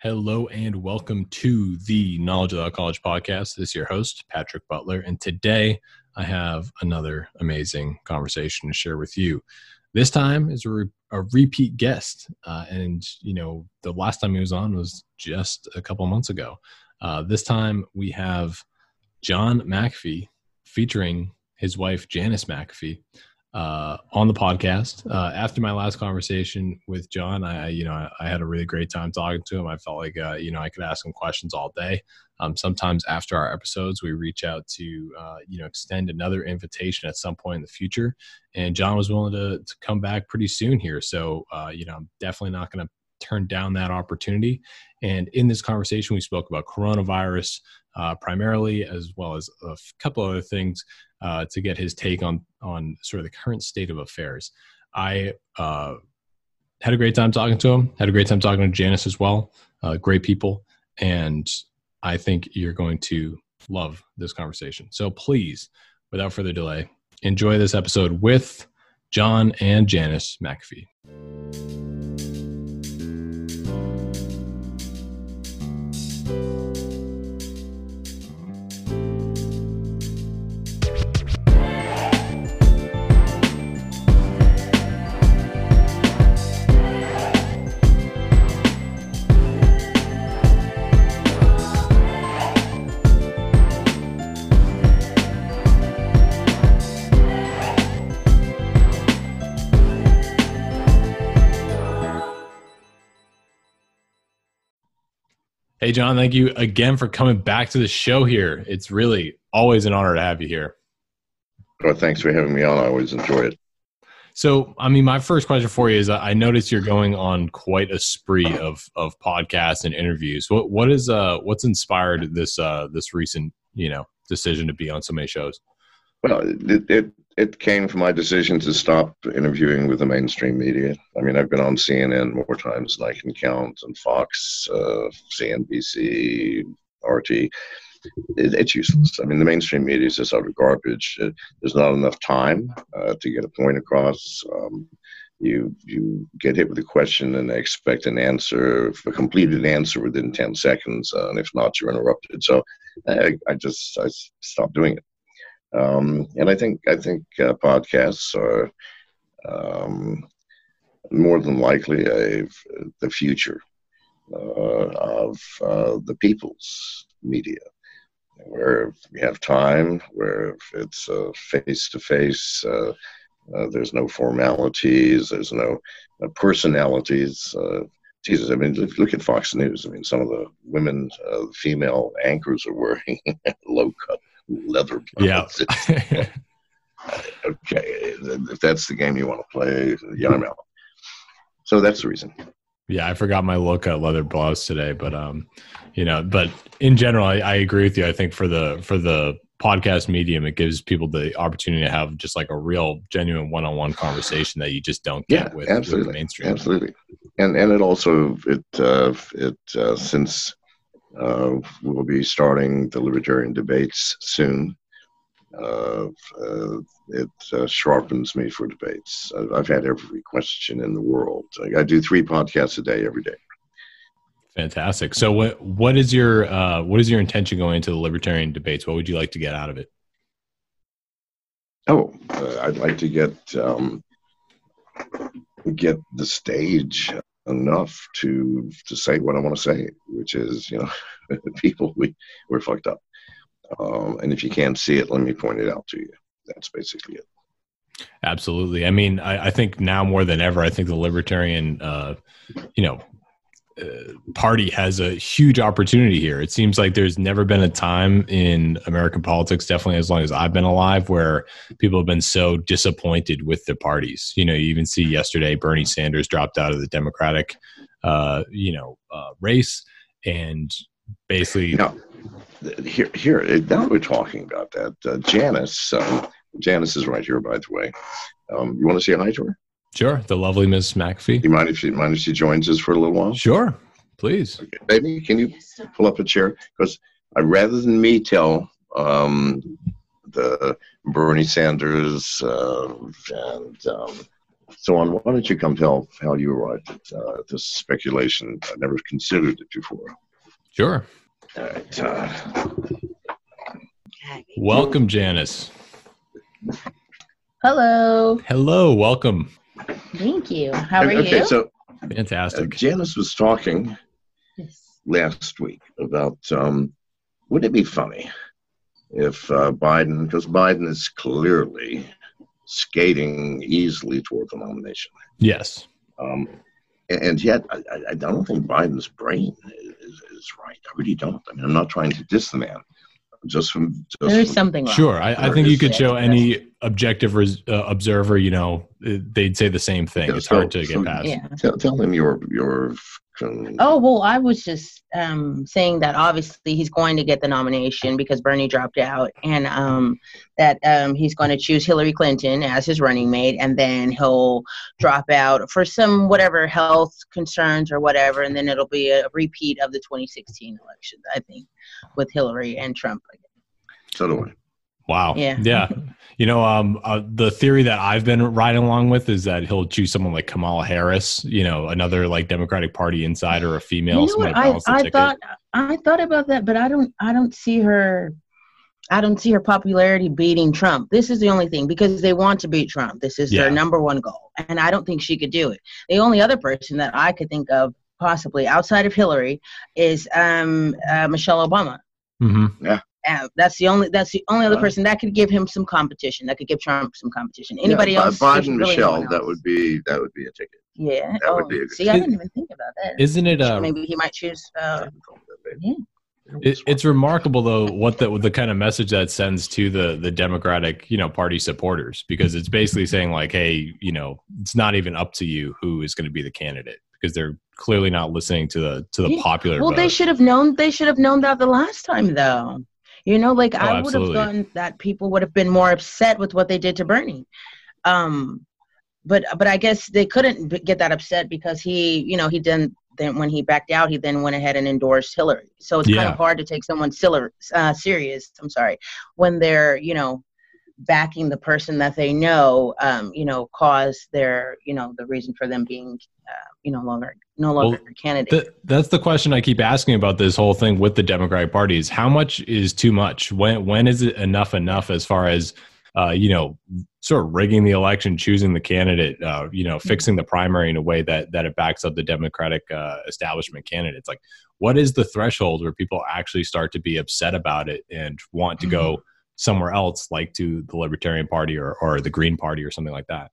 Hello and welcome to the Knowledge Without College podcast. This is your host, Patrick Butler, and today I have another amazing conversation to share with you. This time is a, re- a repeat guest, uh, and you know the last time he was on was just a couple months ago. Uh, this time we have John McAfee featuring his wife Janice McAfee uh, on the podcast. Uh, after my last conversation with John, I, you know, I, I, had a really great time talking to him. I felt like, uh, you know, I could ask him questions all day. Um, sometimes after our episodes, we reach out to, uh, you know, extend another invitation at some point in the future. And John was willing to, to come back pretty soon here. So, uh, you know, I'm definitely not going to turn down that opportunity. And in this conversation, we spoke about coronavirus uh, primarily, as well as a couple other things uh, to get his take on on sort of the current state of affairs. I uh, had a great time talking to him. Had a great time talking to Janice as well. Uh, great people, and I think you're going to love this conversation. So please, without further delay, enjoy this episode with John and Janice McAfee. Hey, John, thank you again for coming back to the show here. It's really always an honor to have you here. Well, thanks for having me on. I always enjoy it. So, I mean, my first question for you is I noticed you're going on quite a spree of, of podcasts and interviews. What, what is, uh, what's inspired this, uh, this recent, you know, decision to be on so many shows? Well, it, it, it came from my decision to stop interviewing with the mainstream media. I mean, I've been on CNN more times than I can count, and Fox, uh, CNBC, RT. It, it's useless. I mean, the mainstream media is just utter garbage. Uh, there's not enough time uh, to get a point across. Um, you you get hit with a question and expect an answer, a completed answer within ten seconds, uh, and if not, you're interrupted. So I, I just I stopped doing it. Um, and I think I think uh, podcasts are um, more than likely a, the future uh, of uh, the people's media, where we have time, where it's face to face. there's no formalities. There's no uh, personalities. Uh, Jesus, I mean, look, at Fox News. I mean, some of the women, uh, female anchors are wearing low cut leather. Yeah. okay, if that's the game you want to play, I'm. So that's the reason. Yeah, I forgot my look at leather blouse today, but um, you know, but in general, I, I agree with you. I think for the for the podcast medium, it gives people the opportunity to have just like a real, genuine one-on-one conversation that you just don't get yeah, with, absolutely. with mainstream. Absolutely, and and it also it uh, it uh, since uh, we'll be starting the libertarian debates soon. Uh, uh, it uh, sharpens me for debates. I've had every question in the world. I, I, do three podcasts a day every day. Fantastic. So, what what is your uh, what is your intention going into the libertarian debates? What would you like to get out of it? Oh, uh, I'd like to get um, get the stage enough to to say what I want to say, which is, you know, people, we we're fucked up. Um, and if you can't see it, let me point it out to you. That's basically it. Absolutely. I mean, I, I think now more than ever, I think the libertarian, uh, you know, party has a huge opportunity here. It seems like there's never been a time in American politics, definitely as long as I've been alive, where people have been so disappointed with the parties. You know, you even see yesterday Bernie Sanders dropped out of the Democratic, uh, you know, uh, race, and basically. Now, here, here. Now we're talking about that, uh, Janice. Um, Janice is right here, by the way. Um, you want to say hi to her? Sure, the lovely Miss McAfee. You mind if she mind if she joins us for a little while? Sure, please. Okay. Baby, can you pull up a chair? Because I rather than me tell um, the Bernie Sanders uh, and um, so on, why don't you come tell how you arrived at uh, this speculation? I never considered it before. Sure. All right. Uh, welcome, Janice. Hello. Hello. Welcome. Thank you. How are okay, you? so Fantastic. uh, Janice was talking Yes. last week about um, would it be funny if uh, Biden, because Biden is clearly skating easily toward the nomination, yes. um, and, and yet I, I- I don't think Biden's brain is, is right. I really don't. I mean, I'm not trying to diss the man, just from just There's from- something wrong. Sure. I, I think you could show any objective res, uh, observer, you know, uh, they'd say the same thing. Yeah, It's hard so- to get past. Yeah. Tell, tell him your your. Oh well, I was just um, saying that obviously he's going to get the nomination because Bernie dropped out, and um, that um, he's going to choose Hillary Clinton as his running mate, and then he'll drop out for some whatever health concerns or whatever, and then it'll be a repeat of the 2016 election, I think, with Hillary and Trump. again. So do I. Wow. Yeah. Yeah. You know, um, uh, the theory that I've been riding along with is that he'll choose someone like Kamala Harris, you know, another like Democratic Party insider, a female. you know what? I, I thought I thought about that, but I don't I don't see her I don't see her popularity beating Trump. This is the only thing because they want to beat Trump. This is Yeah. their number one goal, and I don't think she could do it. The only other person that I could think of possibly outside of Hillary is um, uh, Michelle Obama. Mhm. That's the only that's the only other Wow. person that could give him some competition. That could give Trump some competition. Anybody Yeah, else? Biden, really Michelle. one That would be that would be a ticket. yeah. that oh, would be a good- see, I didn't even think about that. Isn't it? Uh, Maybe he might choose. Uh, Yeah. It, it's remarkable though what the the kind of message that sends to the the Democratic you know party supporters because it's basically saying like hey you know it's not even up to you who is going to be the candidate because they're clearly not listening to the to the popular Well, vote. they should have known. They should have known that the last time, though. You know, like Oh, I would have thought that people would have been more upset with what they did to Bernie. Um, but but I guess they couldn't b- get that upset because he, you know, he didn't. Then when he backed out, he then went ahead and endorsed Hillary. So it's kind of hard to take someone siller- uh, serious. I'm sorry, when they're you know backing the person that they know, um, you know, cause their you know the reason for them being, uh, you know, longer no longer a candidate. Th- that's the question I keep asking about this whole thing with the Democratic Party is how much is too much? When when is it enough enough as far as uh, you know, sort of rigging the election, choosing the candidate, uh, you know, fixing the primary in a way that that it backs up the Democratic uh, establishment candidates. Like, what is the threshold where people actually start to be upset about it and want to go somewhere else, like to the Libertarian Party or or the Green Party or something like that?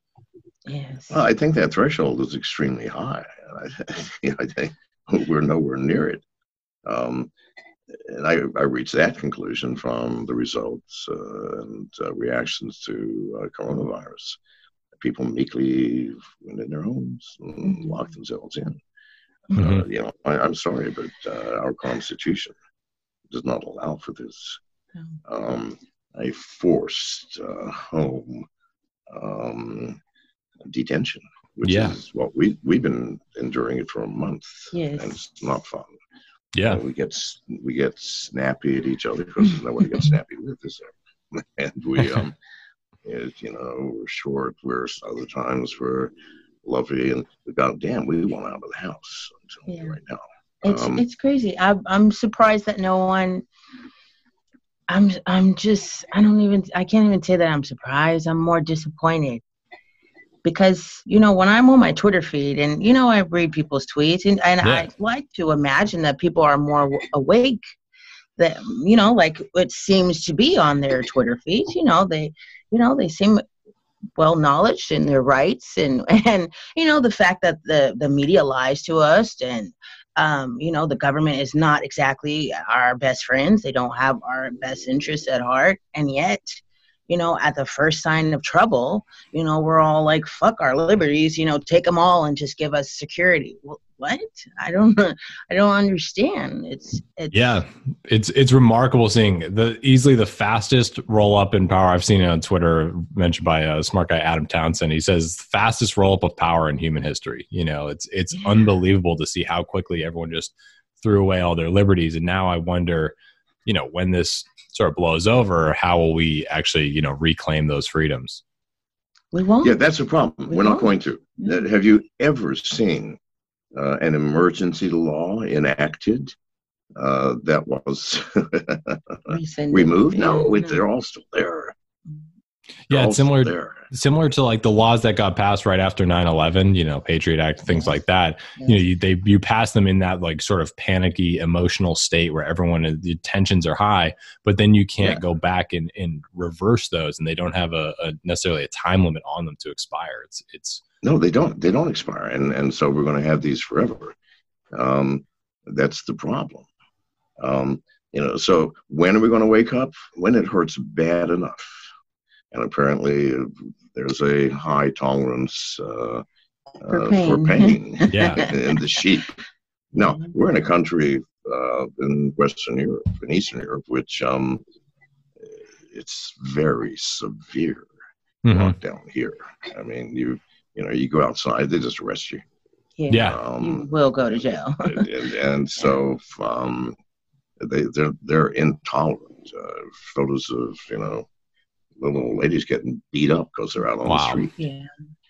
yes. Well, I think that threshold is extremely high. I, you know, I think we're nowhere near it. Um, and I, I reached that conclusion from the results uh, and uh, reactions to uh, coronavirus. People meekly went in their homes and Mhm. locked themselves in. Uh, you know, I, I'm sorry, but uh, our Constitution does not allow for this. Um, a forced uh, home um, detention, which Yeah. is what we we've been enduring it for a month, Yes. and it's not fun. Yeah, we get we get snappy at each other because there's no one to get snappy with, is there? and we um, is you know we're short. We're other times we're lovely, and goddamn, we want out of the house. I'm telling you Yeah. right now. It's Um, it's crazy. I I'm surprised that no one. I'm I'm just I don't even I can't even say that I'm surprised. I'm more disappointed because you know when I'm on my Twitter feed and you know I read people's tweets and and Yeah. I like to imagine that people are more awake. That you know like it seems to be on their Twitter feeds. You know they you know they seem well knowledge in their rights and and you know the fact that the the media lies to us and um, you know the government is not exactly our best friends. They don't have our best interests at heart. And yet you know at the first sign of trouble you know we're all like fuck our liberties you know take them all and just give us security. Wh- what i don't i don't understand it's it's Yeah, it's it's remarkable seeing the easily the fastest roll up in power. I've seen it on Twitter mentioned by a smart guy Adam Townsend. He says fastest roll up of power in human history. You know, it's it's Yeah. unbelievable to see how quickly everyone just threw away all their liberties. And now I wonder, you know, when this sort of blows over, how will we actually you know reclaim those freedoms? We won't. Yeah, that's the problem. We We're not won't. going to. Have you ever seen uh, an emergency law enacted uh, that was removed? No, Yeah, no. they're all still there. They're Yeah, it's similar there. similar to like the laws that got passed right after 9-11 you know patriot act things Yes. like that you know you, they you pass them in that like sort of panicky emotional state where everyone is- the tensions are high but then you can't Yeah. go back and, and reverse those and they don't have a, a necessarily a time limit on them to expire it's it's No, they don't. They don't expire, and and so we're going to have these forever. Um, that's the problem. Um, you know, so when are we going to wake up? When it hurts bad enough, and apparently uh, there's a high tolerance uh, For uh, pain. for pain Yeah. in the sheep. No, we're in a country uh, in Western Europe, in Eastern Europe, which um, it's very severe Mhm. lockdown here. I mean, you you know, you go outside, they just arrest you. Yeah. yeah You Um, will go to jail. and, and, and so um, they they're they're intolerant. Uh, photos of you know little ladies getting beat up because they're out on the street. yeah.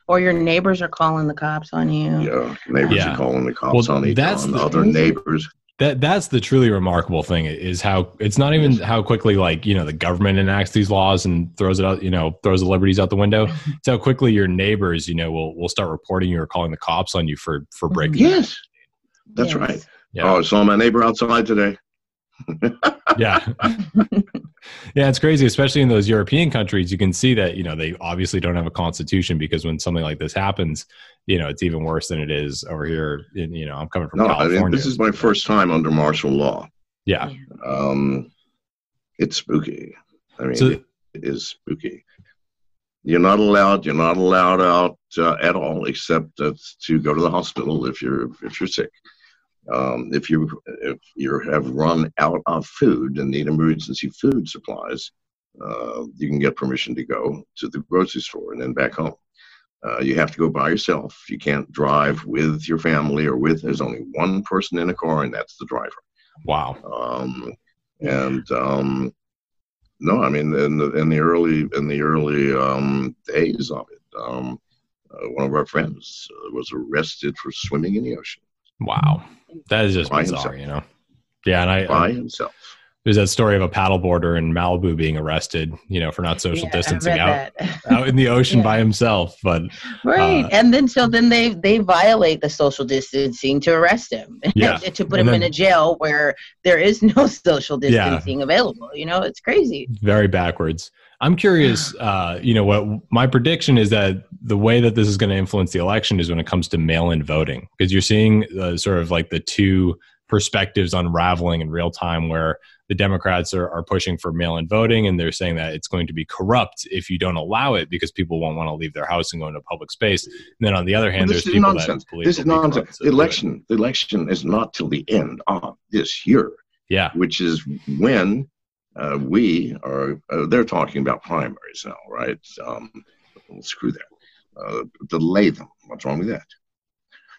Or your neighbors are calling the cops on you. Yeah, neighbors Yeah. are calling the cops Well, on each that's on the- other neighbors. That that's the truly remarkable thing is how it's not even how quickly like you know the government enacts these laws and throws it out you know throws the liberties out the window mm-hmm. it's how quickly your neighbors you know will will start reporting you or calling the cops on you for for mm-hmm. breaking Yes, that's Yes. right. Yeah. Oh, I saw my neighbor outside today. yeah yeah it's crazy especially in those european countries you can see that you know they obviously don't have a constitution because when something like this happens you know it's even worse than it is over here in, you know i'm coming from No, I mean this is my first time under martial law. yeah Um, it's spooky. I mean, So- it is spooky. You're not allowed. You're not allowed out uh, at all, except uh, to go to the hospital if you're if you're sick. Um, if you if you have run out of food and need emergency food supplies, uh, you can get permission to go to the grocery store and then back home. Uh, you have to go by yourself. You can't drive with your family or with. There's only one person in a car, and that's the driver. wow Um, and um, no, I mean in the in the early in the early um, days of it, um, uh, one of our friends uh, was arrested for swimming in the ocean wow that is just By bizarre himself. you know yeah and i, by I himself. there's that story of a paddleboarder in malibu being arrested you know for not social Yeah, distancing out out in the ocean Yeah. by himself but Right, Uh, and then so then they they violate the social distancing to arrest him, Yeah, to put and him in a jail where there is no social Yeah. distancing available. You know, it's crazy. very backwards. I'm curious, uh, you know, what my prediction is that the way that this is going to influence the election is when it comes to mail in voting, because you're seeing uh, sort of like the two perspectives unraveling in real time where the Democrats are, are pushing for mail in voting and they're saying that it's going to be corrupt if you don't allow it because people won't want to leave their house and go into public space. And then on the other hand, Well, there's this is people nonsense. that believe This is nonsense. The election, the election is not till the end of this year, Yeah. which is when uh, we are. Uh, they're talking about primaries now, right? Um, well, screw that. Uh, delay them. What's wrong with that?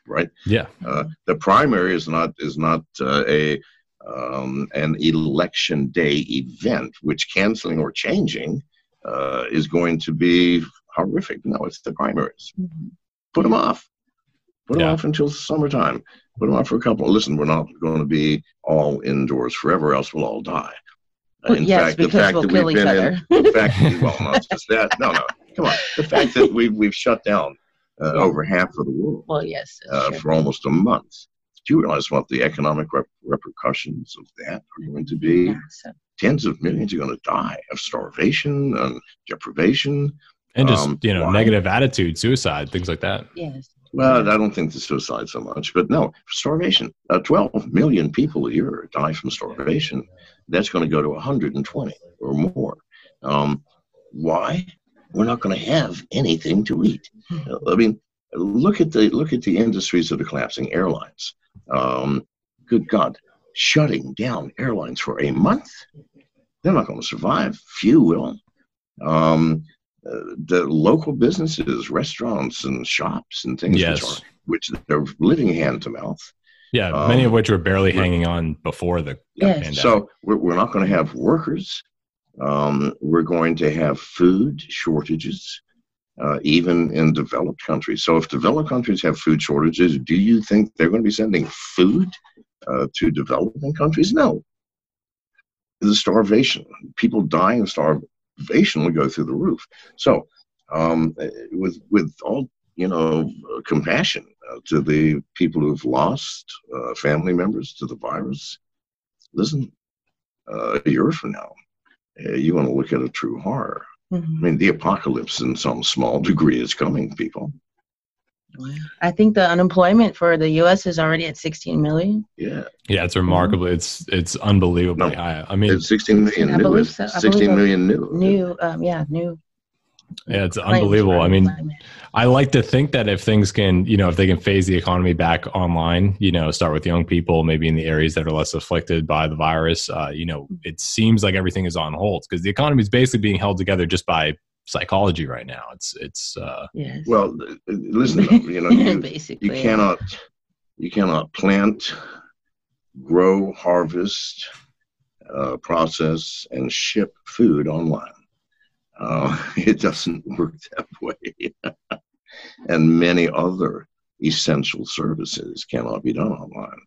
Right? Yeah. Uh, the primary is not is not uh, a um, an election day event, which canceling or changing uh, is going to be horrific. No, it's the primaries. Put them off. Put them Yeah. off until summertime. Put them off for a couple. Listen, we're not going to be all indoors forever, else we'll all die. Well, yes, because we'll kill each in, other. the fact, well, not just that. No, no, come on. The fact that we've we've shut down uh, Yeah. over half of the world Well, yes, uh, for almost a month. Do you realize what the economic rep- repercussions of that are going to be? Massive. Tens of millions are going to die of starvation and deprivation. And just, Um, you know, why? negative attitude, suicide, things like that. Yes. Well, I don't think the suicide so much, but no, starvation. Uh, 12 million people a year die from starvation. That's going to go to 120 or more. Um, why? We're not going to have anything to eat. Uh, I mean, look at the look at the industries that are collapsing. Airlines. Um, good God, shutting down airlines for a month. They're not going to survive. Few will. Um, the local businesses, restaurants, and shops and things which, Yes. are, which they're living hand to mouth. Yeah. many of Um, which were barely we're- hanging on before the Yes. pandemic. So we're, we're not going to have workers. Um, we're going to have food shortages. uh, even in developed countries. So, if developed countries have food shortages, do you think they're going to be sending food uh, to developing countries? No. The starvation, people dying of starvation will go through the roof. So, um, with with all you know compassion uh, to the people who've lost uh, family members to the virus, listen, uh, a year from now, uh, you want to look at a true horror. Mm-hmm. I mean, the apocalypse in some small degree is coming, people. I think the unemployment for the U.S. is already at 16 million. Yeah, yeah, it's remarkable. It's it's unbelievably no, high. I mean, it's 16 million I new. So. 16 million new. New, um, yeah, new yeah, it's unbelievable. I mean, I like to think that if things can, you know, if they can phase the economy back online, you know, start with young people, maybe in the areas that are less afflicted by the virus, uh, you know, it seems like everything is on hold because the economy is basically being held together just by psychology right now. It's it's. Uh, yes. Well, listen, you know, you, basically, you cannot you cannot plant, grow, harvest, uh, process, and ship food online. Uh, it doesn't work that way. and many other essential services cannot be done online.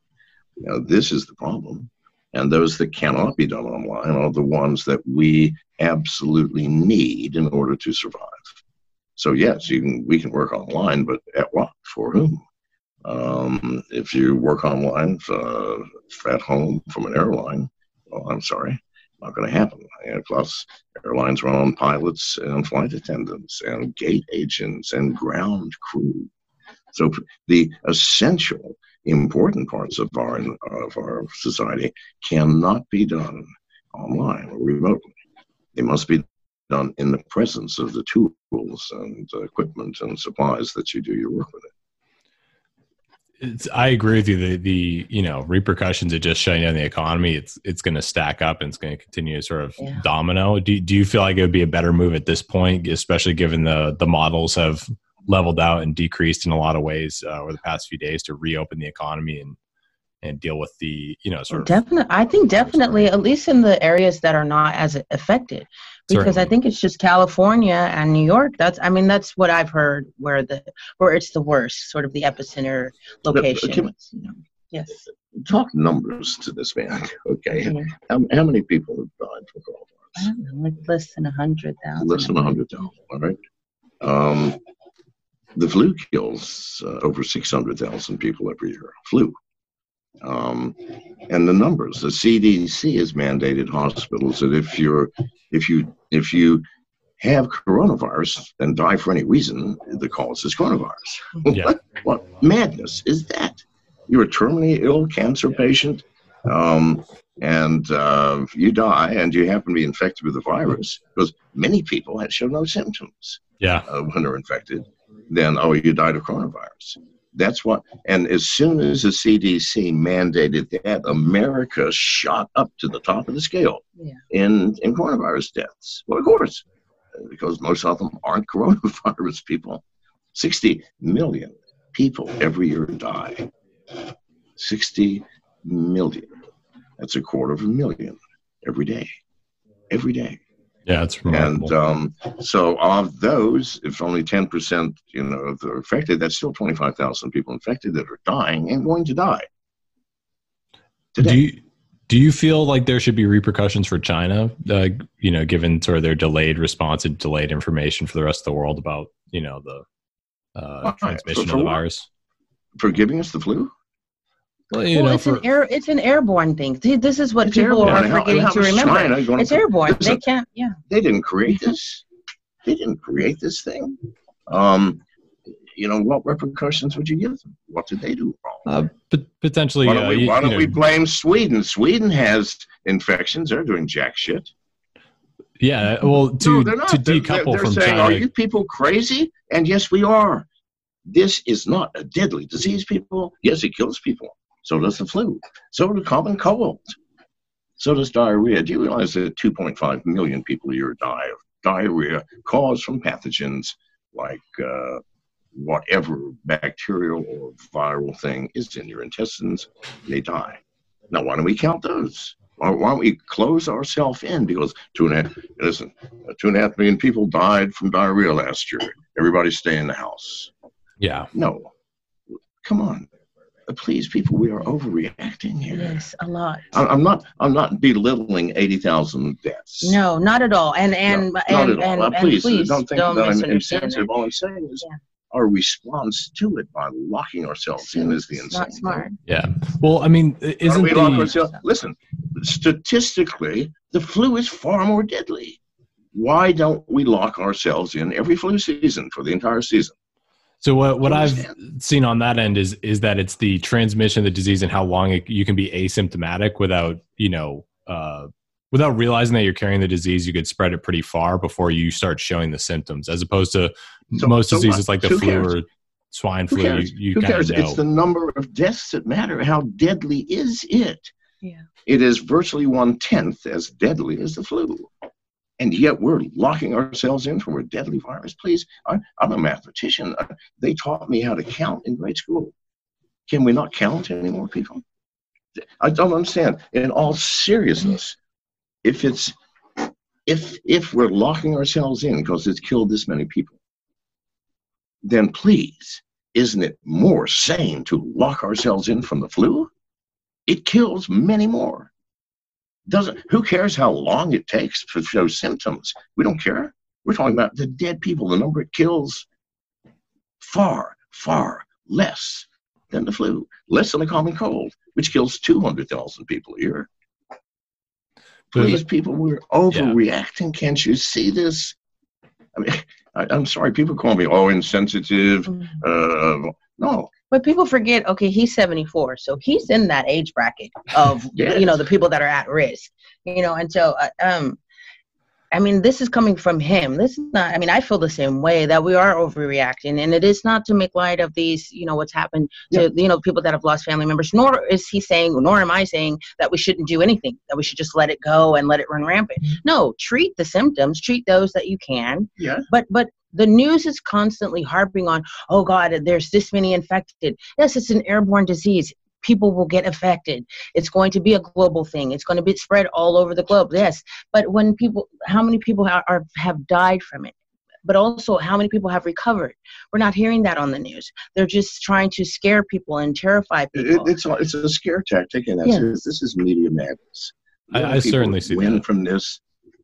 Now, this is the problem. And those that cannot be done online are the ones that we absolutely need in order to survive. So yes, you can we can work online, but at what? For whom? Um, if you work online uh, at home from an airline, well, I'm sorry, not going to happen. And plus, airlines run on pilots and flight attendants and gate agents and ground crew. So the essential, important parts of our of our society cannot be done online or remotely. They must be done in the presence of the tools and equipment and supplies that you do your work with. It. It's, I agree with you. The the you know repercussions of just shutting down the economy, it's it's going to stack up and it's going to continue to sort of yeah. domino. Do do you feel like it would be a better move at this point, especially given the the models have leveled out and decreased in a lot of ways uh, over the past few days to reopen the economy and and deal with the you know sort of definitely i think definitely at least in the areas that are not as affected. Because Certainly. i think it's just california and new york that's i mean that's what i've heard where the where it's the worst sort of the epicenter location you know, yes. talk numbers to this man okay? Mm-hmm. how, how many people have died from coronavirus? Know, like less than a hundred thousand less than a hundred thousand all right. Um, the flu kills uh, over 600,000 people every year. Flu. Um, and the numbers, the CDC has mandated hospitals that if you're, if you, if you have coronavirus and die for any reason, the cause is coronavirus. Yeah. what, what madness is that? You're a terminally ill cancer patient, um, and uh, you die, and you happen to be infected with the virus because many people had show no symptoms. Yeah, uh, when they're infected, then oh, you died of coronavirus. That's what, and as soon as the CDC mandated that, America shot up to the top of the scale yeah. in, in coronavirus deaths. Well, of course, uh, because most of them aren't coronavirus people. 60 million people every year die. 60 million. That's a quarter of a million every day. Every day. Yeah, it's remarkable. And um, so of those, if only 10%, you know, are affected, that's still 25,000 people infected that are dying and going to die. Today. Do you, do you feel like there should be repercussions for China, uh, you know, given sort of their delayed response and delayed information for the rest of the world about, you know, the uh, transmission for of the virus? For giving us the flu? Well, well know, it's for, an air, it's an airborne thing. See, this is what people airborne. are forgetting how, how to remember. It's airborne. They can't. Yeah. They didn't create this. They didn't create this thing. Um, you know, what repercussions would you give them? What did they do wrong? Uh, potentially. Why don't, uh, we, why don't we blame Sweden? Sweden has infections. They're doing jack shit. Yeah, well, to no, to decouple they're, they're from saying, China. Are you people crazy? And yes, we are. This is not a deadly disease, people. Yes, it kills people. So does the flu. So does common cold. So does diarrhea. Do you realize that 2.5 million people a year die of diarrhea caused from pathogens like uh, whatever bacterial or viral thing is in your intestines? They die. Now, why don't we count those? Why don't we close ourselves in? Because two and a half, listen, uh, two and a half million people died from diarrhea last year. Everybody stay in the house. Yeah. No, come on, please, people, we are overreacting here. Yes, a lot. I- I'm not. I'm not belittling eighty thousand deaths. No, not at all. And and No, not and, at all. and, Uh, and please, please don't think don't that I'm insensitive. All I'm saying is Yeah. our response to it by locking ourselves in is the It's insane. not smart. Yeah. Well, I mean, isn't we lock the ourselves? Listen, statistically, the flu is far more deadly. Why don't we lock ourselves in every flu season for the entire season? So what what I I've seen on that end is is that it's the transmission of the disease and how long it, you can be asymptomatic without you know uh, without realizing that you're carrying the disease. You could spread it pretty far before you start showing the symptoms, as opposed to So- most so diseases what? like the Who flu cares? or swine Who flu. cares? You, you Who cares? know. It's the number of deaths that matter. How deadly is it? Yeah. It is virtually one tenth as deadly as the flu. And yet we're locking ourselves in from a deadly virus. Please, I, I'm a mathematician. Uh, They taught me how to count in grade school. Can we not count anymore, people? I don't understand. In all seriousness, if it's if if we're locking ourselves in because it's killed this many people, then please, isn't it more sane to lock ourselves in from the flu? It kills many more. Doesn't who cares how long it takes to show symptoms? We don't care. We're talking about the dead people, the number it kills far, far less than the flu, less than the common cold, which kills 200,000 people a year. Please, people, we're overreacting. Can't you see this? I mean, I, I'm sorry, people call me, oh, insensitive. Uh, no, But people forget, okay, he's 74, so he's in that age bracket of, Yes. you know, the people that are at risk, you know, and so, uh, um, I mean, this is coming from him. This is not, I mean, I feel the same way that we are overreacting, and it is not to make light of these, you know, what's happened to, you know, people that have lost family members, nor is he saying, nor am I saying that we shouldn't do anything, that we should just let it go and let it run rampant. No, treat the symptoms, treat those that you can, yeah, but but the news is constantly harping on oh god there's this many infected. Yes it's an airborne disease. People will get affected. It's going to be a global thing. It's going to be spread all over the globe yes. But when people how many people are, are have died from it? But also how many people have recovered? We're not hearing that on the news. They're just trying to scare people and terrify it, people. it's a, it's a scare tactic, and that's Yeah. This is media madness. I- only I certainly that. see win that. from this.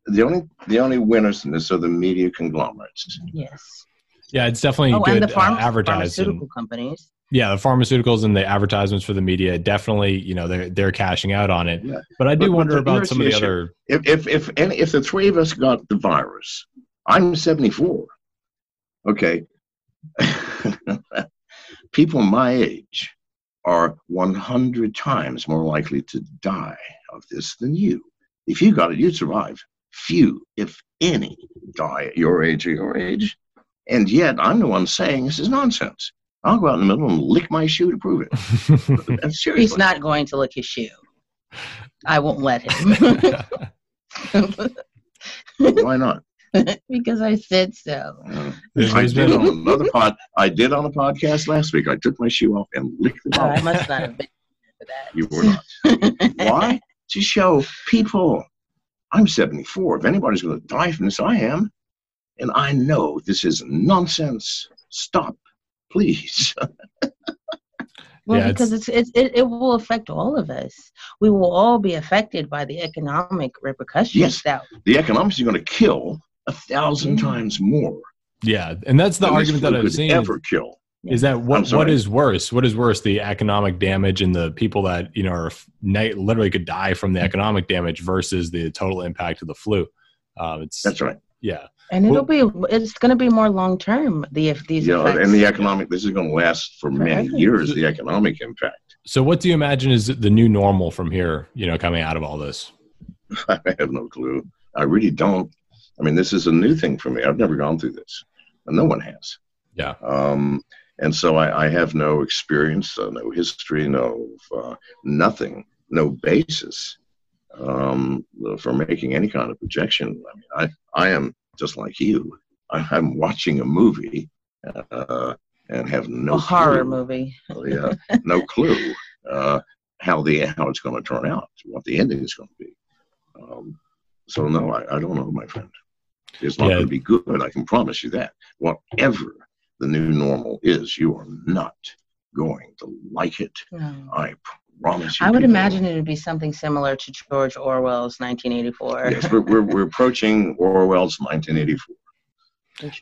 The only the only winners in this are the media conglomerates. yes yeah, it's definitely oh good and the uh, advertising. pharmaceutical companies Yeah, the pharmaceuticals and the advertisements for the media definitely, you know, they're they're cashing out on it. Yeah. But I do But- but wonder the- about here's some of the issue. other. If if if any, if the three of us got the virus, I'm 74. Okay, people my age are 100 times more likely to die of this than you. If you got it, you'd survive. Few, if any, die at your age or your age. And yet, I'm the one saying this is nonsense. I'll go out in the middle and lick my shoe to prove it. And seriously, he's not going to lick his shoe i won't let him Why not? because I said so. Uh, I there's did on another pod. I did on a podcast last week. I took my shoe off and licked the Oh, I must not have been for that. You were not. Why? To show people I'm 74. If anybody's going to die from this, I am. And I know this is nonsense. Stop, please. Well, Yeah, because it's, it's it, it will affect all of us. We will all be affected by the economic repercussions Yes. that The economics are going to kill a thousand Mm. times more. yeah, and that's the than argument that flu I've seen. ever kill. Is that I'm what what sorry. is worse? What is worse, the economic damage and the people that you know are f- ni- literally could die from the economic damage versus the total impact of the flu? Um, it's That's right. yeah, and it'll be it's going to be more long term. The if these Yeah, effects. and the economic. This is going to last for many Forever. years. The economic impact. So, what do you imagine is the new normal from here? You know, coming out of all this. I have no clue. I really don't. I mean, this is a new thing for me. I've never gone through this, and no one has. Yeah. Um, and so I, I have no experience, uh, no history, no uh, nothing, no basis um, for making any kind of projection. I mean, I, I am just like you. I, I'm watching a movie uh, and have no a horror clue. movie. Yeah, no clue uh, how the how it's going to turn out, what the ending is going to be. Um, so no, I, I don't know, my friend. It's not Yeah. going to be good. I can promise you that. Whatever the new normal is, you are not going to like it. No. I promise you. I would people. imagine it would be something similar to George Orwell's 1984. Yes, we're, we're, we're approaching Orwell's 1984.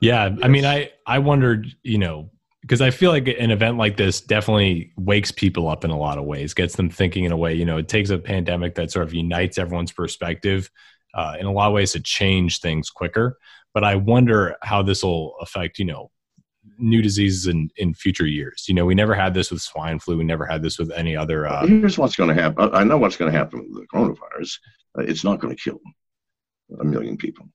Yeah, I mean, I I wondered, you know, because I feel like an event like this definitely wakes people up in a lot of ways, gets them thinking in a way. You know, it takes a pandemic that sort of unites everyone's perspective uh, in a lot of ways to change things quicker. But I wonder how this will affect, you know, new diseases in in future years. You know, we never had this with swine flu. We never had this with any other. Uh, Here's what's going to happen. I know what's going to happen with the coronavirus. Uh, it's not going to kill a million people,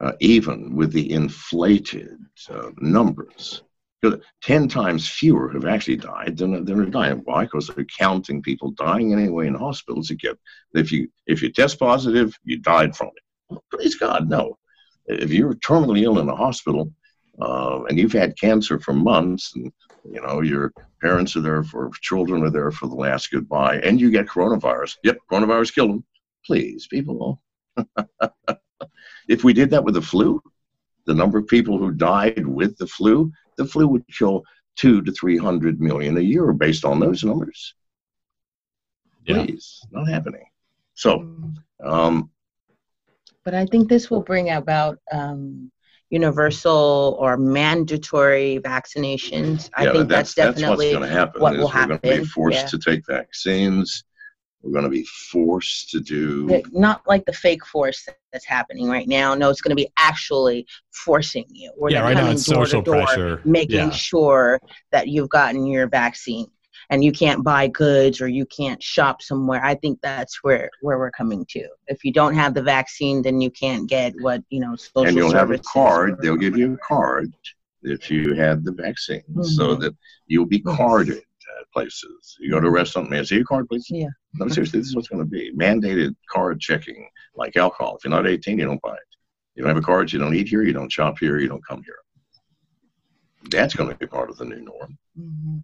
uh, even with the inflated uh, numbers. 'Cause Ten times fewer have actually died than, than are dying. Why? Because they're counting people dying anyway in hospitals. You get if you if you test positive, you died from it. Praise God, no. If you're terminally ill in a hospital uh, and you've had cancer for months, and you know your parents are there for children are there for the last goodbye, and you get coronavirus. Yep, coronavirus killed them. Please, people. if we did that with the flu, the number of people who died with the flu, the flu would kill two to three hundred million a year based on those numbers. Yeah. Please, not happening. So, um, But I think this will bring about um, universal or mandatory vaccinations. I yeah, think that's, that's, that's definitely what's going to happen. what is will we're going to be forced yeah. to take vaccines. We're going to be forced to do. not like the fake force that's happening right now. No, it's going to be actually forcing you. Where yeah, they're right now coming it's door to social door, pressure. making yeah. sure that you've gotten your vaccine and you can't buy goods or you can't shop somewhere. I think that's where where we're coming to. If you don't have the vaccine, then you can't get what you know. Social and you'll have a card. They'll give you a card if you had the vaccine, so Mhm. that you'll be carded at places. You go to a restaurant, may I see your card, please? Yeah. No, seriously, this is what's going to be mandated card checking, like alcohol. If you're not 18, you don't buy it. You don't have a card, you don't eat here, you don't shop here, you don't come here. That's going to be part of the new norm. Mhm.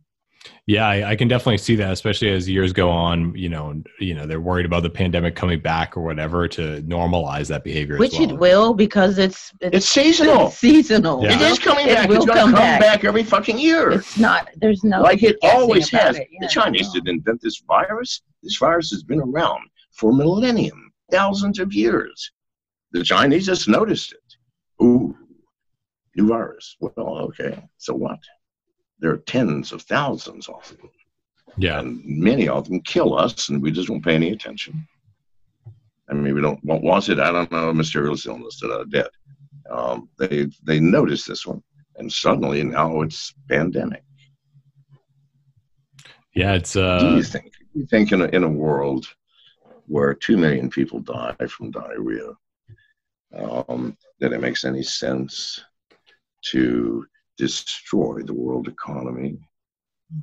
Yeah, I, I can definitely see that, especially as years go on. You know, you know, they're worried about the pandemic coming back or whatever to normalize that behavior. Which as well. it will because it's it's, It's seasonal. it's seasonal. Yeah. It is coming It back. will it's going to come come back. back. every fucking year. It's not. There's no like it always has. it. Yeah, the Chinese no. didn't invent this virus. This virus has been around for a millennium, thousands of years. The Chinese just noticed it. Ooh, new virus. Well, okay, so what? There are tens of thousands of them, Yeah, and many of them kill us, and we just won't pay any attention. I mean, we don't. What was it? I don't know. A mysterious illness that are dead. Um, they they noticed this one, and suddenly now it's pandemic. yeah, it's do uh, you think? You think in a, in a world where two million people die from diarrhea, um, that it makes any sense to destroy the world economy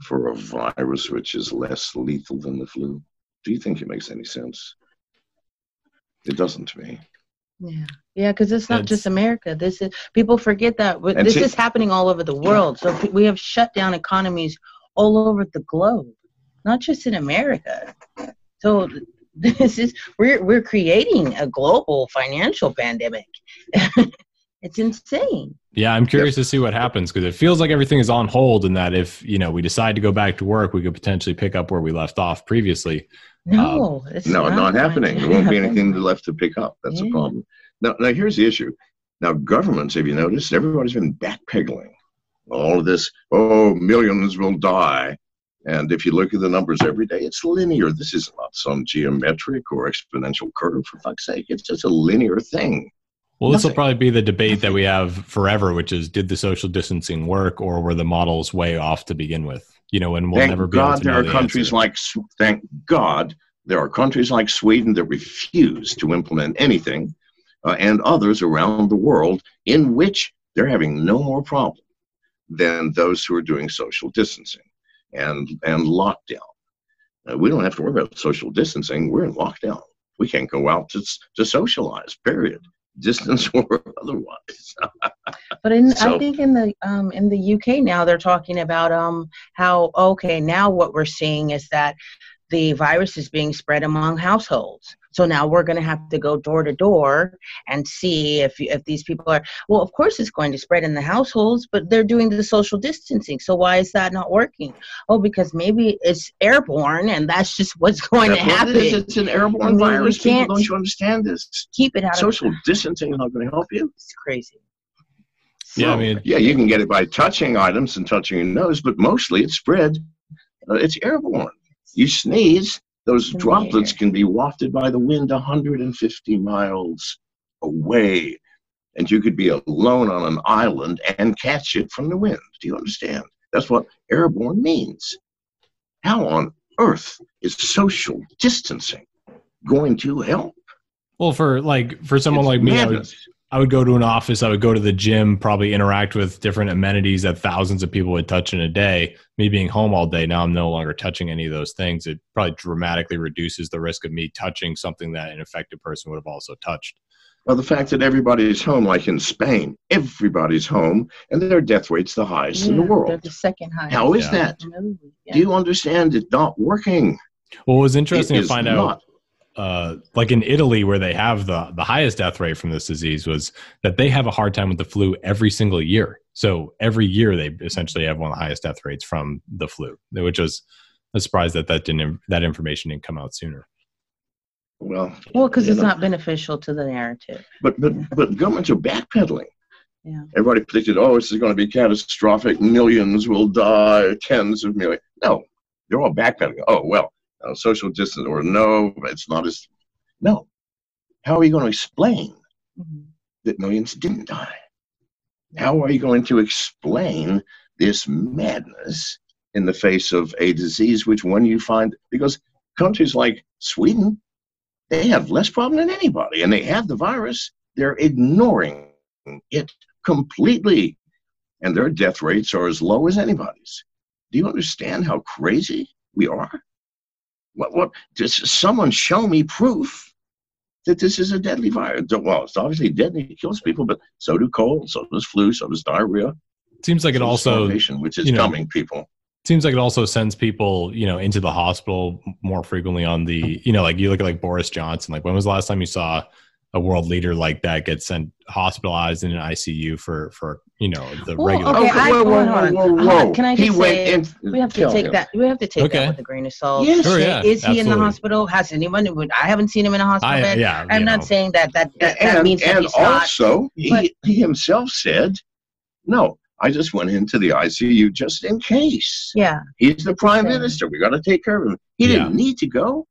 for a virus which is less lethal than the flu? Do you think it makes any sense? It doesn't to me. Yeah, yeah, because it's not It's- just America. This is people forget that this see- is happening all over the world. So we have shut down economies all over the globe, not just in America. So this is we're we're creating a global financial pandemic. it's insane. yeah. I'm curious to see what happens because it feels like everything is on hold, and that if you know we decide to go back to work, we could potentially pick up where we left off previously. No, um, it's No, not, going happening. There won't be anything left to pick up. That's the Yeah. problem. Now, now here's the issue. Now, governments, have you noticed, everybody's been backpedaling. All of this, oh, millions will die. And if you look at the numbers every day, it's linear. This is not some geometric or exponential curve, for fuck's sake. It's just a linear thing. Well, this will probably be the debate that we have forever, which is did the social distancing work or were the models way off to begin with? You know, and we'll thank never be able God to there are the countries answer. like, thank God there are countries like Sweden that refuse to implement anything, uh, and others around the world in which they're having no more problem than those who are doing social distancing and, and lockdown. Uh, we don't have to worry about social distancing. We're in lockdown. We can't go out to, to socialize, period. Distance or otherwise. But in, So- I think in the um, in the UK now they're talking about um, how okay now what we're seeing is that the virus is being spread among households. So now we're going to have to go door to door and see if if these people are well. Of course, it's going to spread in the households, but they're doing the social distancing. So why is that not working? Oh, because maybe it's airborne, and that's just what's going That's to happen. it is. It's an airborne I mean, virus. People, can't- don't you understand this? Keep it out Social of distancing is not going to help you. It's crazy. Yeah, I mean- yeah, you can get it by touching items and touching your nose, but mostly it's spread. Uh, it's airborne. You sneeze, those oh, droplets can be wafted by the wind 150 miles away, and you could be alone on an island and catch it from the wind. Do you understand? That's what airborne means. How on earth is social distancing going to help? Well, for like for someone It's like me, I would, madness. I would go to an office, I would go to the gym, probably interact with different amenities that thousands of people would touch in a day. Me being home all day, now I'm no longer touching any of those things. It probably dramatically reduces the risk of me touching something that an affected person would have also touched. Well, the fact that everybody's home, like in Spain, everybody's home, and their death rate's the highest in the world. They're the second highest. How is Yeah. that? Yeah. Do you understand it not working? Well, it was interesting It to find out, not. Uh, like in Italy, where they have the the highest death rate from this disease, was that they have a hard time with the flu every single year. So every year they essentially have one of the highest death rates from the flu, which was a surprise that that didn't that information didn't come out sooner. Well, Well, because it's know, not beneficial to the narrative. But but but governments are backpedaling. Yeah. Everybody predicted, oh, this is going to be catastrophic. Millions will die, tens of millions. No, they're all backpedaling. Oh well, uh, social distance or no, it's not as. No, how are you going to explain Mhm. that millions didn't die? How are you going to explain this madness in the face of a disease which when you find because countries like Sweden, they have less problem than anybody, and they have the virus. They're ignoring it completely, and their death rates are as low as anybody's. Do you understand how crazy we are? What? What? Does someone show me proof that this is a deadly virus? Well, it's obviously deadly; it kills people, but so do cold, so does flu, so does diarrhea. Seems like it so also which is you know, coming, people. seems like it also sends people you know into the hospital more frequently on the you know like you look at like boris johnson like when was the last time you saw a world leader like that gets sent hospitalized in an icu for for you know the Well, regular okay, I- whoa, whoa, whoa, whoa, uh, Hold Can I He just went say, in- We have to take him. that. We have to take Okay. that with a grain of salt. Yes. Sure, yeah, is he in the hospital? Has anyone? would- I haven't seen him in a hospital I, bed. yeah I'm you not know. saying that that that, that and means that and he's not. also, but- he, he himself said, "No, I just went into the ICU just in case. Yeah, He's the prime Okay. minister. We got to take care of him. He Yeah. didn't need to go.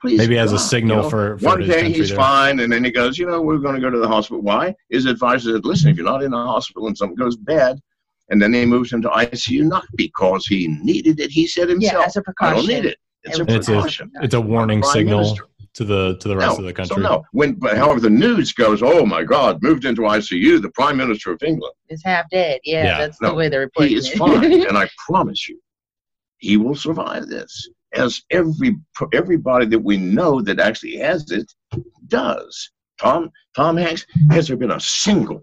Please, Maybe as a signal you know, for, for one his day country he's there. fine, and then he goes, you know, we're going to go to the hospital. Why? His advisor said, listen, if you're not in the hospital and something goes bad, and then they moved him to ICU, not because he needed it. He said yeah, as a I precaution. don't need it. It's a And it's a precaution. it's a warning Prime signal Minister. to the to the rest no, of the country So no, when but however the news goes, oh my God, moved into ICU, the Prime Minister of England. Is half dead. Yeah, Yeah. that's No, the way they're He is it. fine, and I promise you, he will survive this. As every everybody that we know that actually has it does. Tom Tom Hanks has there been a single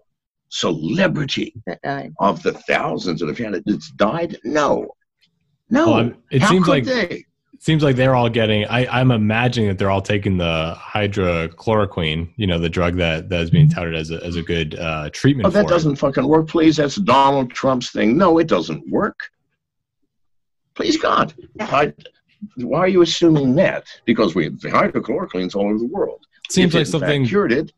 celebrity of the thousands that have had it that's died? No, no. Well, it How seems could like they? it seems like they're all getting I, i'm imagining that they're all taking the hydrochloroquine you know the drug that that is being touted as a, as a good uh, treatment Oh, that for doesn't fucking work, please. That's Donald Trump's thing. No, it doesn't work. Please, God. I, why are you assuming that? Because we have hydrochloroquine's all over the world. seems If it, like fact, something cured it.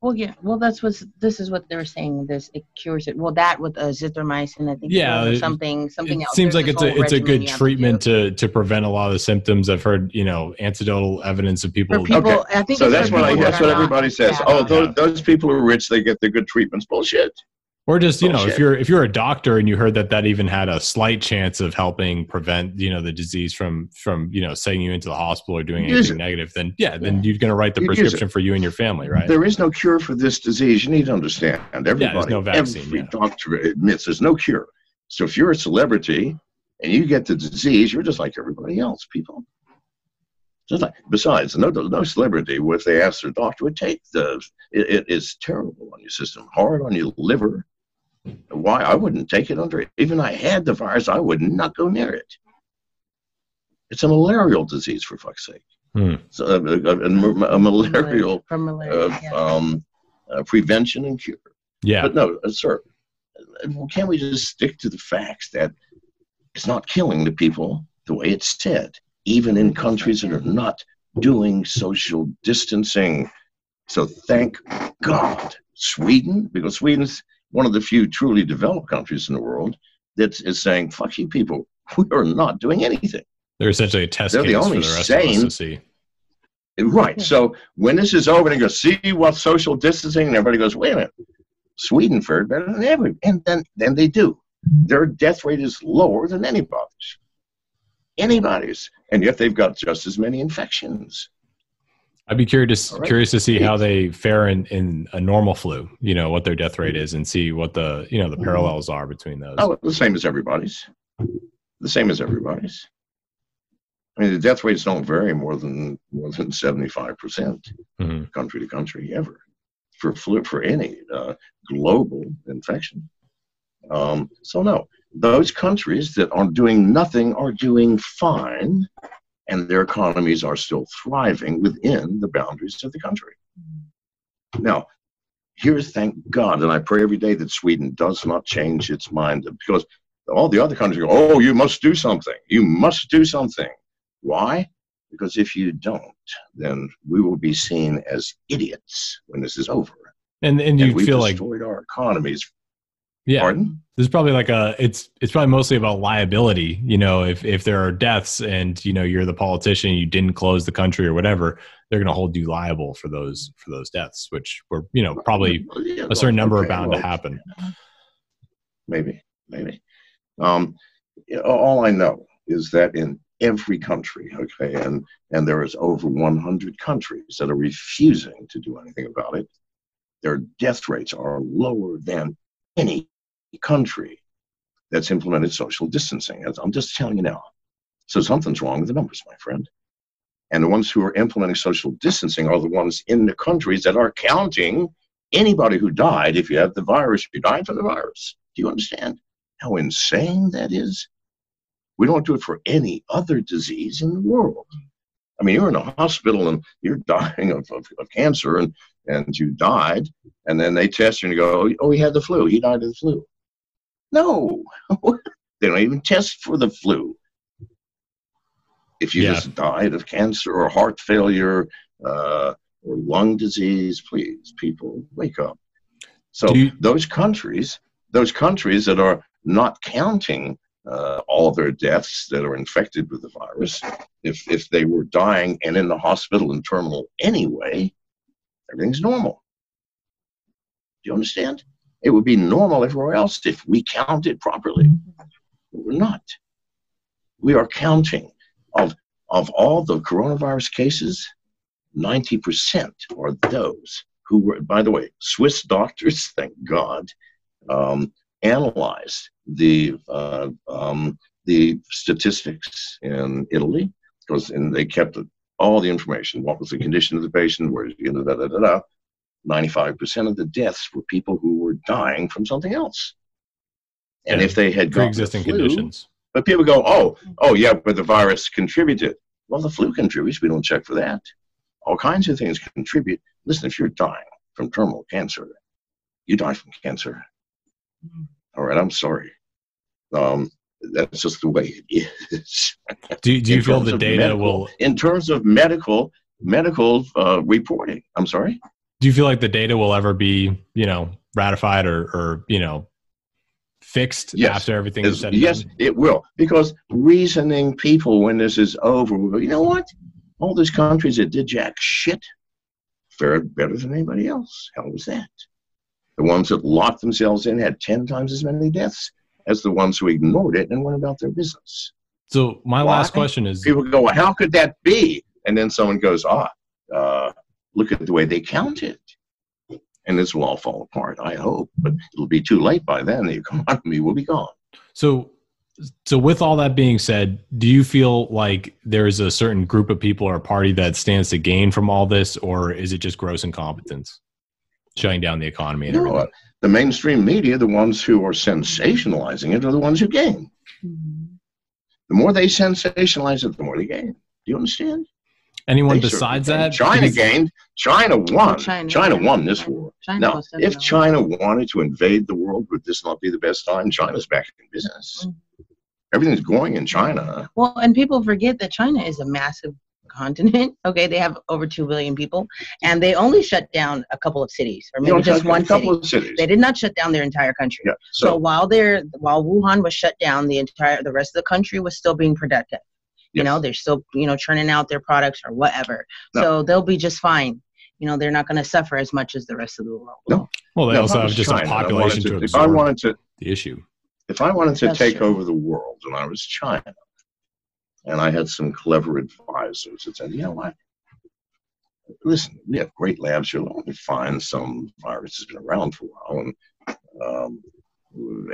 Well, yeah. Well, that's what this is what they were saying. This it cures it. Well, that with uh, zithromycin, I think. Yeah, it- something. Something it else. seems There's like it's a it's a good you to treatment to to prevent a lot of the symptoms i've heard you know anecdotal evidence of people, For people, Okay, I think So that's what I, that's what are not everybody says. bad Oh, on those, it. those people who are rich, they get the good treatments. Bullshit. Or just you know if you're if you're a doctor and you heard that that even had a slight chance of helping prevent you know the disease from from you know sending you into the hospital or doing Use anything it. negative then yeah then you're going to write the You'd prescription for you and your family right There is no cure for this disease. You need to understand. Everybody, yeah, no vaccine, every yeah. doctor admits there's no cure. So if you're a celebrity and you get the disease, you're just like everybody else, people. Just like, besides, no, no celebrity, if they ask their doctor, would take the. It, it is terrible on your system, hard on your liver. Why I wouldn't take it under it. Even I had the virus, I would not go near it. It's a malarial disease, for fuck's sake. Hmm. So, a, a, a, a malarial From malaria. uh, yeah. um, uh, prevention and cure. Yeah. But no, uh, sir, uh, can't we just stick to the facts that it's not killing the people the way it's said, even in countries that are not doing social distancing? So thank God, Sweden, because Sweden's one of the few truly developed countries in the world that is saying, fuck you people, we are not doing anything. They're essentially a test They're the case for only the rest of us sane- to see. Right. So when this is over and you go, see what social distancing, and everybody goes, wait a minute, Sweden fared better than every, and then then they do. Their death rate is lower than anybody's. Anybody's, and yet they've got just as many infections. I'd be curious right. curious to see how they fare in, in a normal flu. You know what their death rate is, and see what the you know the parallels are between those. Oh, the same as everybody's. The same as everybody's. I mean, the death rates don't vary more than more than seventy five percent. Mhm. country to country ever for flu for any uh, global infection. Um, so no, those countries that are doing nothing are doing fine, and their economies are still thriving within the boundaries of the country. Mm-hmm. Now, here's thank God, and I pray every day that Sweden does not change its mind because all the other countries go, "Oh, you must do something. You must do something." Why? Because if you don't, then we will be seen as idiots when this is over. And and And you feel like destroyed our economies. Yeah, Pardon? there's probably like a it's it's probably mostly about liability. You know, if if there are deaths and you know you're the politician, you didn't close the country or whatever, they're going to hold you liable for those for those deaths, which were you know probably a certain number are okay, bound to happen. Maybe, maybe. Um, all I know is that in every country, okay, and and there is over 100 countries that are refusing to do anything about it. Their death rates are lower than any country that's implemented social distancing. I'm just telling you now. So something's wrong with the numbers, my friend. And the ones who are implementing social distancing are the ones in the countries that are counting anybody who died. If you have the virus, if you died from the virus. Do you understand how insane that is? We don't do it for any other disease in the world. I mean, you're in a hospital and you're dying of, of, of cancer and, and you died, and then they test you and you go, oh, he had the flu. He died of the flu. No, they don't even test for the flu. If you Yeah. just died of cancer or heart failure uh, or lung disease, please, people, wake up. So you- those countries, those countries that are not counting uh, all their deaths that are infected with the virus, if if they were dying and in the hospital and terminal anyway, everything's normal. Do you understand? It would be normal everywhere else if we counted properly. But we're not. We are counting of of all the coronavirus cases, 90% are those who were, by the way, Swiss doctors, thank God, um, analyzed the uh, um, the statistics in Italy because and they kept all the information. What was the condition of the patient? Where you know, da, da, da, da. 95% of the deaths were people who were dying from something else. And Yeah, if they had Pre-existing flu, conditions. but people go, oh, oh yeah, but the virus contributed. Well, the flu contributes. We don't check for that. All kinds of things contribute. Listen, if you're dying from terminal cancer, you die from cancer. All right, I'm sorry. Um, that's just the way it is. Do, do you feel the data medical- will? in terms of medical medical uh, reporting? I'm sorry. Do you feel like the data will ever be you know ratified or or you know fixed Yes. after everything is said yes, done? it will. Because reasoning people, when this is over, will go, you know what? All those countries that did jack shit fared better than anybody else. How was that? The ones that locked themselves in had 10 times as many deaths as the ones who ignored it and went about their business. So my last question is: People go, well, how could that be? And then someone goes, ah, uh, look at the way they counted. And this will all fall apart, I hope. But it'll be too late by then. The economy will be gone. So, so with all that being said, do you feel like there's a certain group of people or a party that stands to gain from all this, or is it just gross incompetence, shutting down the economy and No, everything? uh, the mainstream media, the ones who are sensationalizing it, are the ones who gain. Mhm. The more they sensationalize it, the more they gain. Do you understand? Anyone They besides that? China gained. China won. China, China, won this war. China Now, if definitely. China wanted to invade the world, would this not be the best time? China's back in business. Mm. Everything's going in China. Well, and people forget that China is a massive continent. Okay, they have over two billion people, and they only shut down a couple of cities, or maybe just one couple city. of cities. They did not shut down their entire country. Yeah. So, So, while they're while Wuhan was shut down, the entire the rest of the country was still being productive. You Yes. know, they're still you know churning out their products or whatever. No. So they'll be just fine. You know, they're not going to suffer as much as the rest of the world. No. well, they Now, if also have just China a and I wanted population to, to- If I wanted to, the issue. if I wanted to That's take true. over the world and I was China, and I had some clever advisors that said, you know what? Listen, we have great labs here. Let me find some virus that's been around for a while, and um,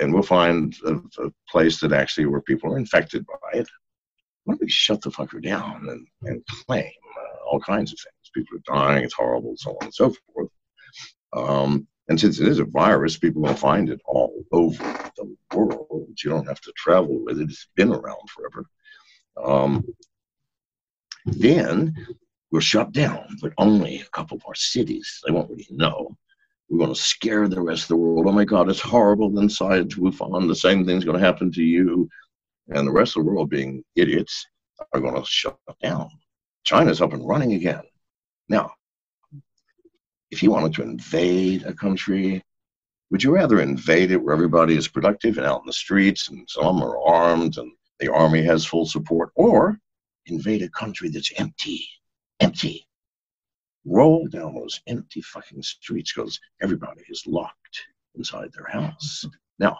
and we'll find a, a place that actually where people are infected by it. Why don't we shut the fucker down and, and claim uh, all kinds of things? People are dying, it's horrible, so on and so forth. Um, and since it is a virus, people will find it all over the world. You don't have to travel with it. It's been around forever. Um, then we'll shut down, but only a couple of our cities. They won't really know. We're going to scare the rest of the world. Oh my God, it's horrible inside Wuhan. The same thing's going to happen to you. And the rest of the world, being idiots, are going to shut down. China's up and running again. Now, if you wanted to invade a country, would you rather invade it where everybody is productive and out in the streets and some are armed and the army has full support, or invade a country that's empty, empty? Roll down those empty fucking streets because everybody is locked inside their house. Now,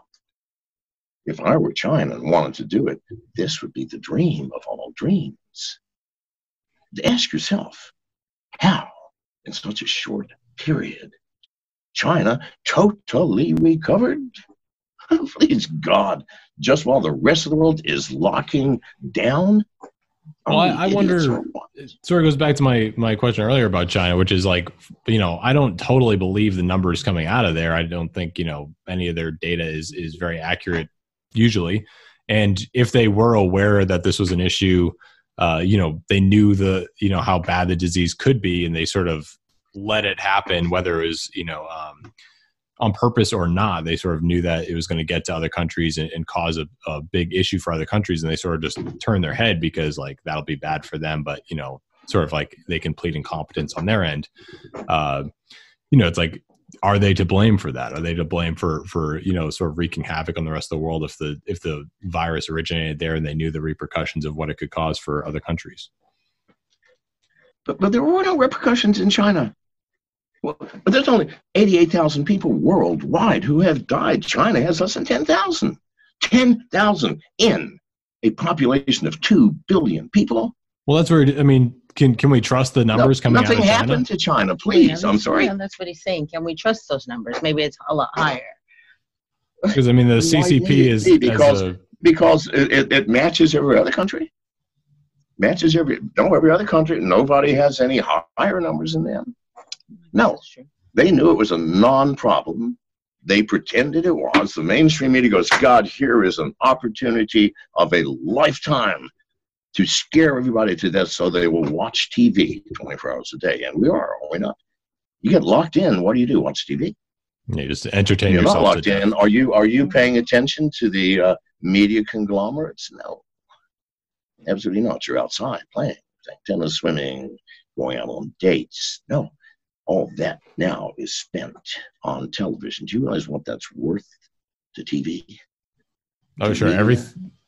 if I were China and wanted to do it, this would be the dream of all dreams. Ask yourself, how, in such a short period, China totally recovered? Please God, just while the rest of the world is locking down. Well, I- I wonder- sort of goes back to my my question earlier about China, which is like, you know, I don't totally believe the numbers coming out of there. I don't think you know any of their data is is very accurate usually. And if they were aware that this was an issue, uh, you know, they knew the you know how bad the disease could be, and they sort of let it happen, whether it was you know. Um, on purpose or not, they sort of knew that it was going to get to other countries and, and cause a, a big issue for other countries, and they sort of just turned their head because like that'll be bad for them. But you know, sort of like they can plead incompetence on their end. Uh, you know, it's like, are they to blame for that? Are they to blame for for you know sort of wreaking havoc on the rest of the world if the if the virus originated there and they knew the repercussions of what it could cause for other countries? But, but there were no repercussions in China. Well, but there's only 88,000 people worldwide who have died. China has less than 10,000. 10,000 in a population of 2 billion people. Well, that's where I mean, can can we trust the numbers No- coming out nothing of China? Nothing happened to China. Yeah, Please, I'm sorry. Yeah, that's what he's saying. Can we trust those numbers? Maybe it's a lot higher. Because I mean, the CCP would it is be? as Because- a, Because it, it, it matches every other country. Matches every, no, every other country. Nobody has any higher numbers than them. No. They knew it was a non problem. They pretended it was. The mainstream media goes, God, here is an opportunity of a lifetime to scare everybody to death so they will watch TV 24 hours a day. And we are, are we not? You get locked in. What do you do? Watch TV? you just entertain You're not yourself. to locked in. Are you, are you paying attention to the uh, media conglomerates? No. Absolutely not. You're outside playing, tennis, swimming, going out on dates. No all that now is spent on television. Do you realize what that's worth to TV? Oh, sure. Every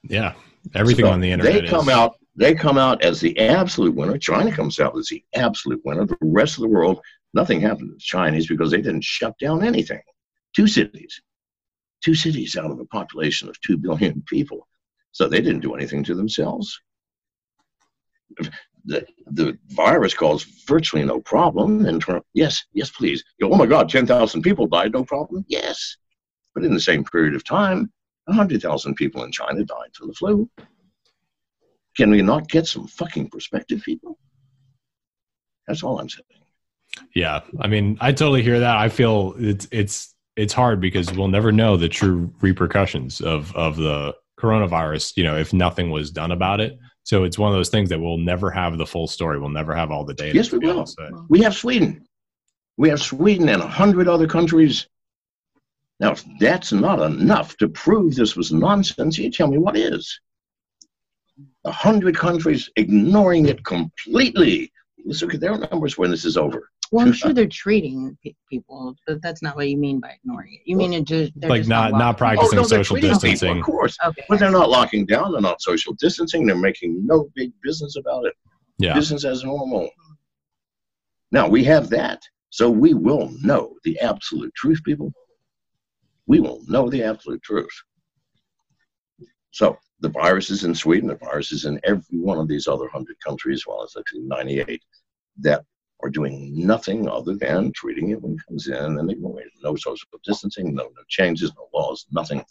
yeah, everything So on the internet. They come is, out. They come out as the absolute winner. China comes out as the absolute winner. The rest of the world, nothing happened to the Chinese because they didn't shut down anything. Two cities, two cities out of a population of two billion people. So they didn't do anything to themselves. The, the virus caused virtually no problem. In yes, yes, please. You oh my God, 10,000 people died, no problem. Yes. But in the same period of time, 100,000 people in China died from the flu. Can we not get some fucking perspective, people? That's all I'm saying. Yeah, I mean, I totally hear that. I feel it's it's it's hard because we'll never know the true repercussions of of the coronavirus, you know, if nothing was done about it. So it's one of those things that we'll never have the full story. We'll never have all the data. Yes, we will. We have Sweden. We have Sweden and a hundred other countries. Now, if that's not enough to prove this was nonsense, you tell me what is. A hundred countries ignoring it completely. Let's look at their numbers when this is over. Well, I'm sure they're treating pe- people, but that's not what you mean by ignoring it. You mean it just Like just not- not locking- practicing Oh, no, social treating people, distancing. of course. Okay. But they're not locking down. They're not social distancing. They're making no big business about it. Yeah. Business as normal. Now we have that. So we will know the absolute truth, people. We will know the absolute truth. So the virus is in Sweden, the virus is in every one of these other 100 countries, well, it's actually 98, that are doing nothing other than treating it when it comes in and ignoring. No social distancing, no, no changes, no laws, nothing.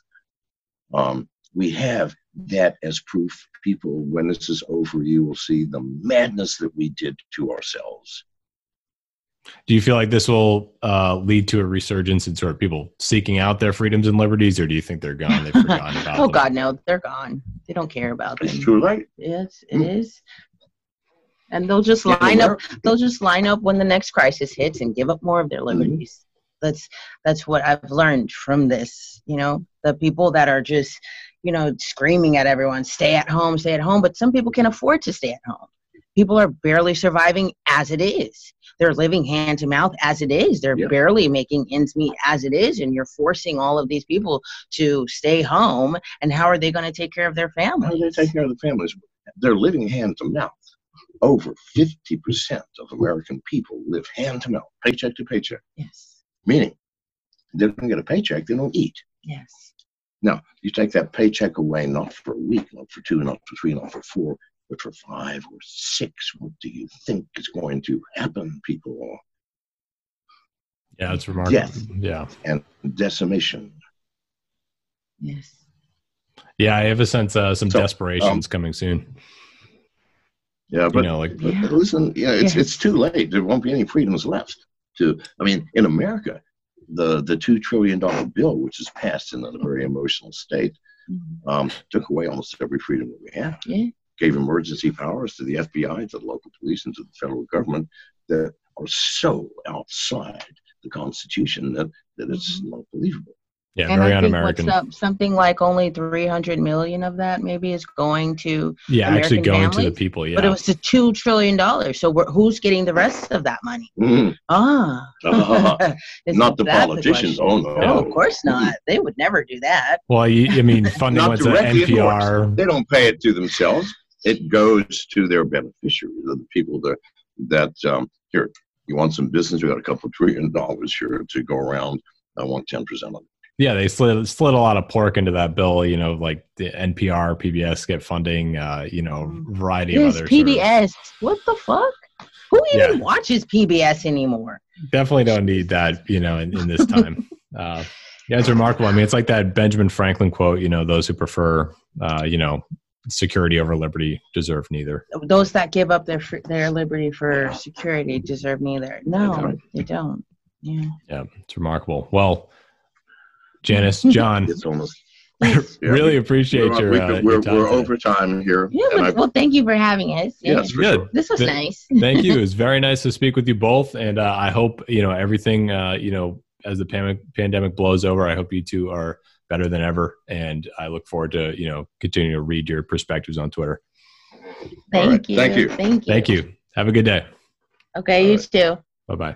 Um, we have that as proof. People, when this is over, you will see the madness that we did to ourselves. Do you feel like this will uh, lead to a resurgence in sort of people seeking out their freedoms and liberties, or do you think they're gone? They've forgotten about oh them? God, no, they're gone. They don't care about them. It's too late. Yes, it Mm. is. And they'll just Yeah, line up. They'll just line up when the next crisis hits and give up more of their Mm-hmm. liberties. That's that's what I've learned from this. You know, the people that are just, you know, screaming at everyone, "Stay at home, stay at home." But some people can afford to stay at home. People are barely surviving as it is. They're living hand to mouth as it is. They're Yeah. barely making ends meet as it is, and you're forcing all of these people to stay home. And how are they going to take care of their families? How families? they take care of the families? They're living hand to mouth. Over 50% of American people live hand to mouth, paycheck to paycheck, Yes. meaning they don't get a paycheck, they don't eat. Yes. Now, you take that paycheck away, not for a week, not for two, not for three, not for four, but for five or six. What do you think is going to happen, people? Yeah, it's remarkable. Death. Yeah. And decimation. Yes. Yeah, I have a sense uh, some So, desperation's um, coming soon. Yeah, but you know, like But Yeah. listen, yeah, it's Yeah. it's too late. There won't be any freedoms left. To I mean, in America, the the two trillion dollar bill, which is passed in a very emotional state, Mhm. um, took away almost every freedom that we have. Yeah. Gave emergency powers to the FBI, to the local police, and to the federal government that are so outside the Constitution that that it's not believable. yeah, and very I think un-American. what's up, something like only 300 million of that maybe is going to, Yeah, actually American going to the people. Yeah. but it was to two trillion dollars. So we're, who's getting the rest of that money? Mm, Ah, uh, Isn't the politicians. question? oh no, No, of course not. They would never do that. well, you, I mean, funding Not went to NPR. they don't pay it to themselves. It goes to their beneficiaries, the people that that um, here. You want some business? We got a couple trillion dollars here to go around. I want ten percent of it. Yeah, they slid slid a lot of pork into that bill. You know, like the NPR, PBS get funding. Uh, you know, variety of Yes, other sort of- PBS. What the fuck? Who even Yeah. watches PBS anymore? definitely don't need that. You know, in, in this time. uh, yeah, it's remarkable. I mean, it's like that Benjamin Franklin quote. You know, those who prefer, uh, you know, security over liberty deserve neither. Those that give up their their liberty for security deserve neither. No, right. they don't. Yeah. Yeah, it's remarkable. Well, Janice, John, It's almost Yeah, really appreciate we're, your, we uh, could- your we're, time we're today. over time here. Yeah, and but, I- well, thank you for having us. Yeah. yes, for Good. sure. This was Th- nice. Thank you. It was very nice to speak with you both, and uh, I hope you know everything. Uh, you know, as the pandemic pandemic blows over, I hope you two are better than ever, and I look forward to you know continuing to read your perspectives on Twitter. Thank right. you. Thank you. Thank you. Thank you. Have a good day. Okay, All you right. too. Bye bye.